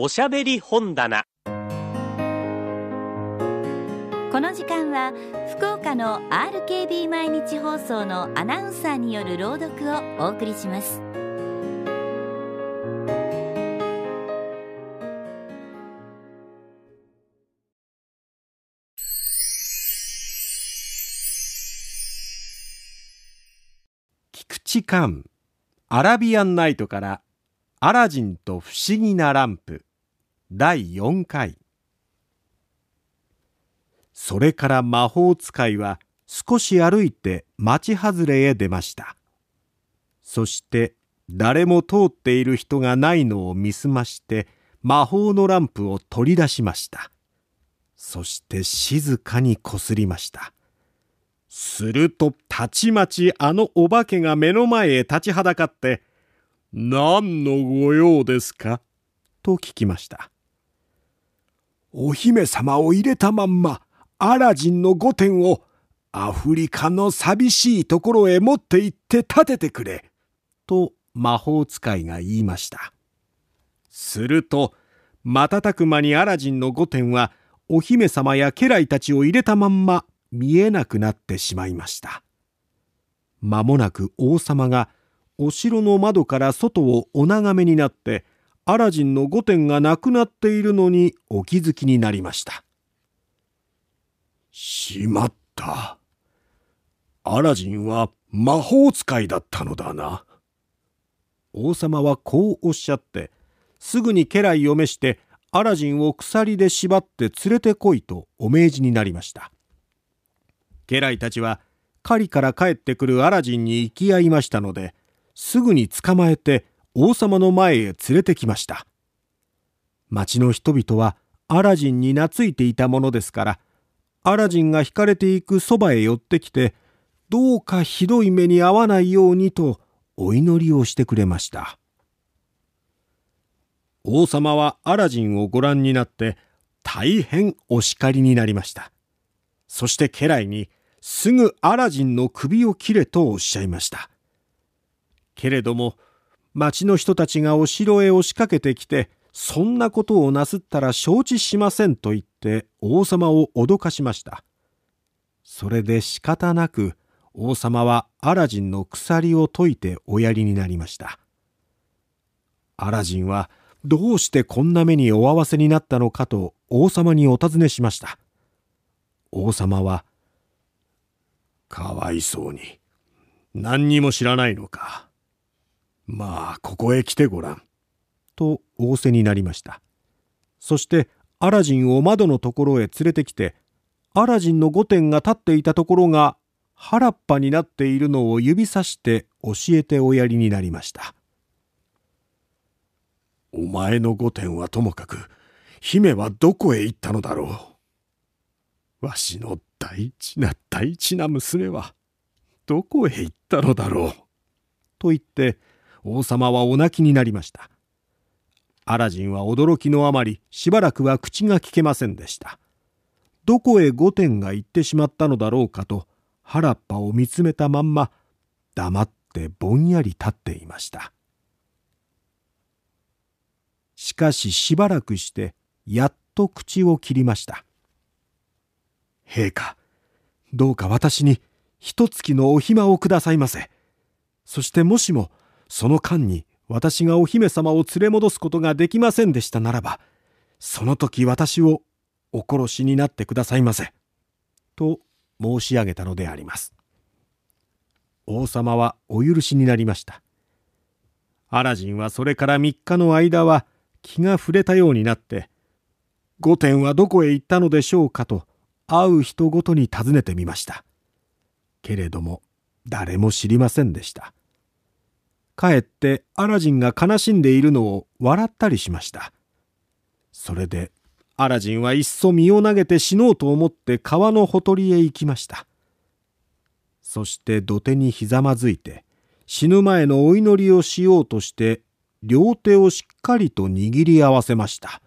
おしゃべり本棚。この時間は福岡の RKB 毎日放送のアナウンサーによる朗読をお送りします。菊池寛アラビアンナイトからアラジンと不思議なランプ第4回。それから魔法使いは少し歩いて町外れへ出ました。そして誰も通っている人がないのを見すまして魔法のランプを取り出しました。そして静かにこすりました。するとたちまちあのお化けが目の前へ立ちはだかって「何のご用ですか?」と聞きました。お姫様を入れたまんまアラジンの御殿をアフリカの寂しいところへ持って行って建ててくれ。と魔法使いが言いました。すると瞬く間にアラジンの御殿はお姫様や家来たちを入れたまんま見えなくなってしまいました。間もなく王様がお城の窓から外をお眺めになってアラジンの御殿がなくなっているのにお気づきになりました。しまった。アラジンは魔法使いだったのだな。王様はこうおっしゃって、すぐに家来を召してアラジンを鎖で縛って連れてこいとお命じになりました。家来たちは狩りから帰ってくるアラジンに行き合いましたので、すぐに捕まえて王様の前へ連れてきました。町の人々はアラジンに懐いていたものですから、アラジンが惹かれていくそばへ寄ってきて、どうかひどい目に遭わないようにとお祈りをしてくれました。王様はアラジンをご覧になって大変お叱りになりました。そして家来にすぐアラジンの首を切れとおっしゃいました。けれども町の人たちがお城へ押しかけてきてそんなことをなすったら承知しませんと言って王様を脅かしました。それで仕方なく王様はアラジンの鎖を解いておやりになりました。アラジンはどうしてこんな目にお合わせになったのかと王様にお尋ねしました。王様は、かわいそうに、何にも知らないのか。まあ、ここへ来てごらん。と仰せになりました。そしてアラジンを窓のところへ連れてきてアラジンの御殿が立っていたところが原っぱになっているのを指さして教えておやりになりました。お前の御殿はともかく姫はどこへ行ったのだろう。わしの大事な大事な娘はどこへ行ったのだろう。と言って王様はお泣きになりましたアラジンは驚きのあまりしばらくは口が聞けませんでした。どこへ御殿が行ってしまったのだろうかと原っぱを見つめたまんま黙ってぼんやり立っていました。しかししばらくしてやっと口を切りました。陛下、どうか私に一月のお暇をくださいませ。そしてもしもその間に私がお姫様を連れ戻すことができませんでしたならば、その時私をお殺しになってくださいませ。と申し上げたのであります。王様はお許しになりました。アラジンはそれから3日の間は気が触れたようになって、御殿はどこへ行ったのでしょうかと会う人ごとに尋ねてみました。けれども誰も知りませんでした。かえってアラジンが悲しんでいるのを笑ったりしました。それでアラジンはいっそ身を投げて死のうと思って川のほとりへ行きました。そして土手にひざまずいて死ぬ前のお祈りをしようとして両手をしっかりと握り合わせました。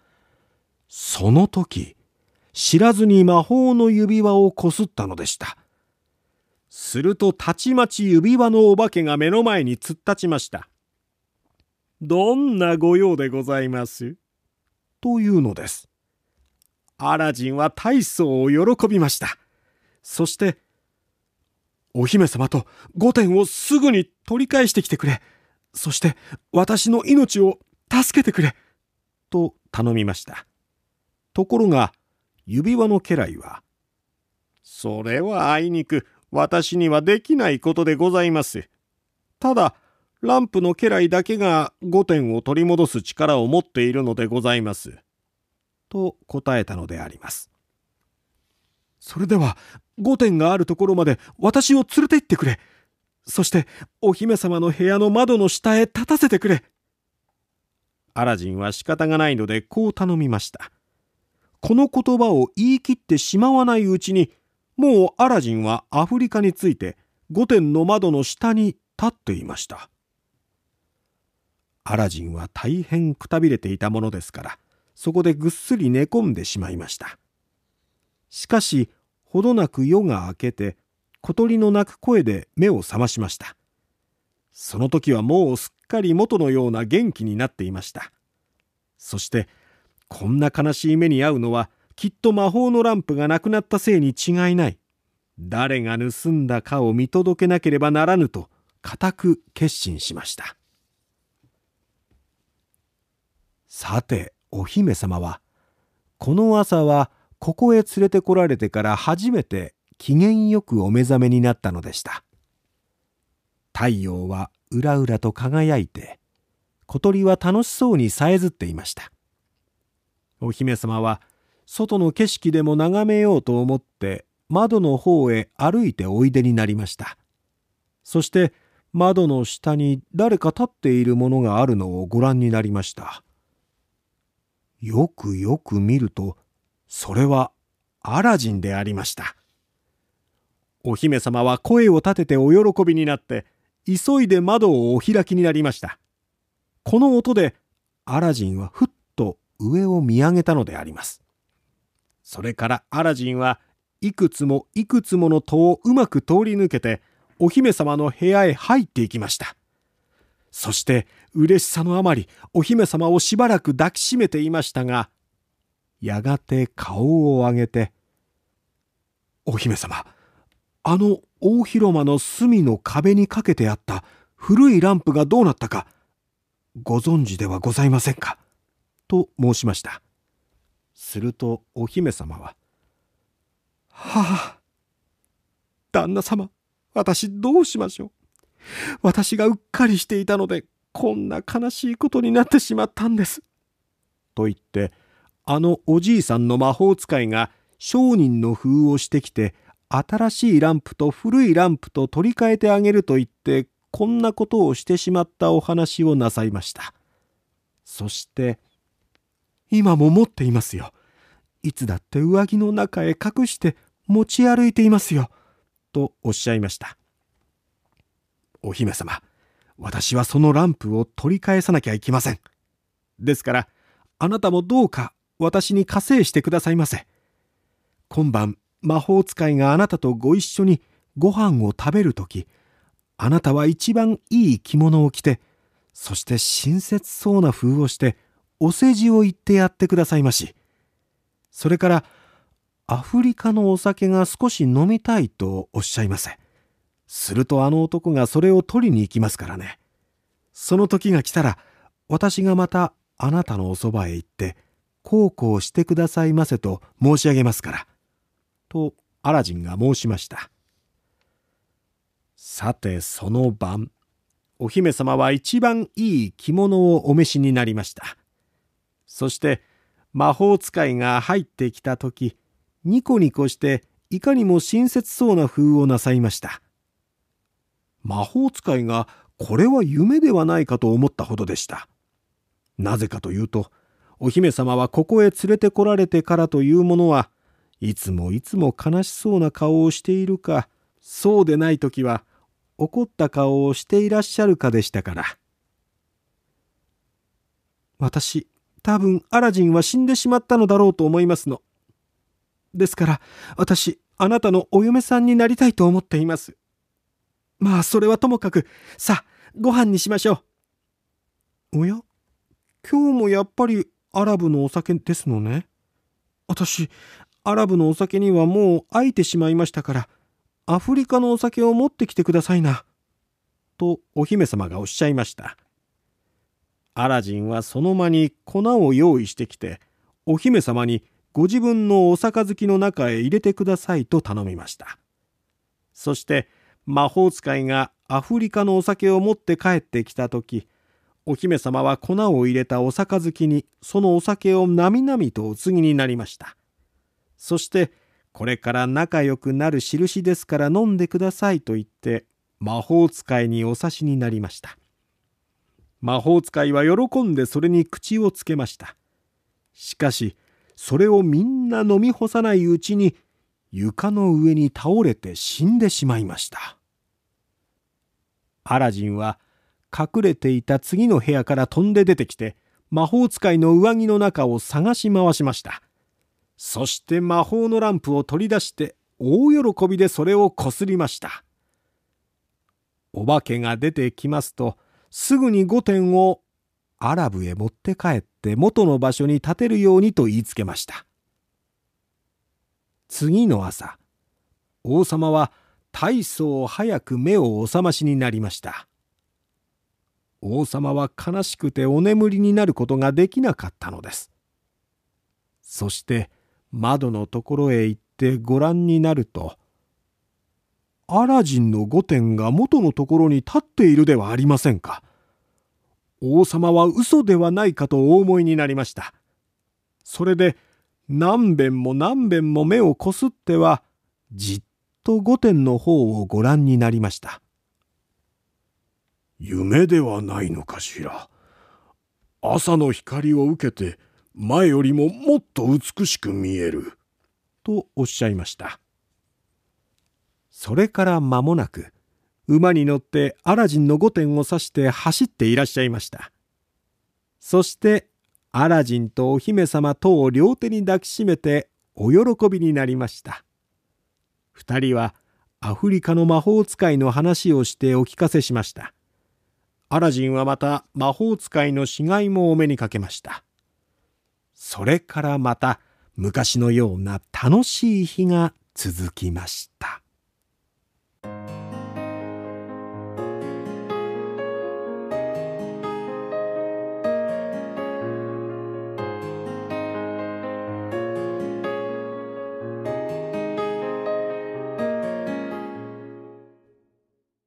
その時知らずに魔法の指輪をこすったのでした。するとたちまち指輪のお化けが目の前に突っ立ちました。どんなご用でございます？というのです。アラジンは大層喜びました。そして、お姫様と御殿をすぐに取り返してきてくれ。そして私の命を助けてくれ。と頼みました。ところが、指輪の家来は、それはあいにく私にはできないことでございます。ただ、ランプの家来だけが御殿を取り戻す力を持っているのでございます。と答えたのであります。それでは、御殿があるところまで私を連れて行ってくれ。そして、お姫様の部屋の窓の下へ立たせてくれ。アラジンは仕方がないのでこう頼みました。この言葉を言い切ってしまわないうちに、もうアラジンはアフリカについて御殿の窓の下に立っていました。アラジンは大変くたびれていたものですからそこでぐっすり寝込んでしまいました。しかしほどなく夜が明けて小鳥の鳴く声で目を覚ましました。その時はもうすっかり元のような元気になっていました。そしてこんな悲しい目に遭うのはきっと魔法のランプがなくなったせいに違いない。誰が盗んだかを見届けなければならぬと固く決心しました。さてお姫様はこの朝はここへ連れてこられてから初めて機嫌よくお目覚めになったのでした。太陽はうらうらと輝いて小鳥は楽しそうにさえずっていました。お姫様は外の景色でも眺めようと思って窓の方へ歩いておいでになりました。そして窓の下に誰か立っているものがあるのをご覧になりました。よくよく見るとそれはアラジンでありました。お姫様は声を立ててお喜びになって急いで窓をお開きになりました。この音でアラジンはふっと上を見上げたのであります。それからアラジンはいくつもいくつもの戸をうまく通り抜けてお姫様の部屋へ入っていきましたそして嬉しさのあまりお姫様をしばらく抱きしめていましたがやがて顔を上げて「お姫様あの大広間の隅の壁にかけてあった古いランプがどうなったかご存知ではございませんか?」と申しましたするとお姫様は「はあ旦那様私どうしましょう私がうっかりしていたのでこんな悲しいことになってしまったんです。と言ってあのおじいさんの魔法使いが商人の風をしてきて新しいランプと古いランプと取り替えてあげると言ってこんなことをしてしまったお話をなさいました。そして今も持っていますよ。いつだって上着の中へ隠して持ち歩いていますよ。とおっしゃいました。お姫様、私はそのランプを取り返さなきゃいけません。ですから、あなたもどうか私に加勢してくださいませ。今晩、魔法使いがあなたとご一緒にご飯を食べるとき、あなたは一番いい着物を着て、そして親切そうな風をして、お世辞を言ってやってくださいまし。それから、アフリカのお酒が少し飲みたいとおっしゃいませ。するとあの男がそれを取りに行きますからね。その時が来たら、私がまたあなたのおそばへ行って、こうこうしてくださいませと申し上げますから。とアラジンが申しました。さてその晩、お姫様は一番いい着物をお召しになりました。そして魔法使いが入ってきた時、ニコニコしていかにも親切そうな風をなさいました。魔法使いがこれは夢ではないかと思ったほどでした。なぜかというと、お姫様はここへ連れてこられてからというものはいつもいつも悲しそうな顔をしているか、そうでない時は怒った顔をしていらっしゃるかでしたから。私、多分アラジンは死んでしまったのだろうと思いますの。ですから、私、あなたのお嫁さんになりたいと思っています。まあそれはともかくさあご飯にしましょうおや？今日もやっぱりアラブのお酒ですのね。私、アラブのお酒にはもう飽いてしまいましたから、アフリカのお酒を持ってきてくださいな。とお姫様がおっしゃいました。アラジンはその間に粉を用意してきて、お姫様にご自分のお杯の中へ入れてくださいと頼みました。そして魔法使いがアフリカのお酒を持って帰ってきた時、お姫様は粉を入れたお杯にそのお酒をなみなみとお継ぎになりました。そしてこれから仲良くなる印ですから飲んでくださいと言って魔法使いにお察しになりました。魔法使いは喜んでそれに口をつけました。しかしそれをみんな飲み干さないうちに床の上に倒れて死んでしまいました。アラジンは隠れていた次の部屋から飛んで出てきて魔法使いの上着の中を探し回しました。そして魔法のランプを取り出して大喜びでそれをこすりました。お化けが出てきますとすぐに御殿をアラブへ持って帰って元の場所に建てるようにと言いつけました。次の朝、王様は大層早く目をお覚ましになりました。王様は悲しくてお眠りになることができなかったのです。そして窓のところへ行ってご覧になると、アラジンの御殿が元のところに立っているではありませんか。王様は嘘ではないかとお思いになりました。それで何遍も何遍も目をこすってはじっと御殿の方をご覧になりました。夢ではないのかしら。朝の光を受けて前よりももっと美しく見える。とおっしゃいました。それから間もなく馬に乗ってアラジンの御殿を指して走っていらっしゃいました。そしてアラジンとお姫様とを両手に抱きしめてお喜びになりました。二人はアフリカの魔法使いの話をしてお聞かせしました。アラジンはまた魔法使いの死骸もお目にかけました。それからまた昔のような楽しい日が続きました。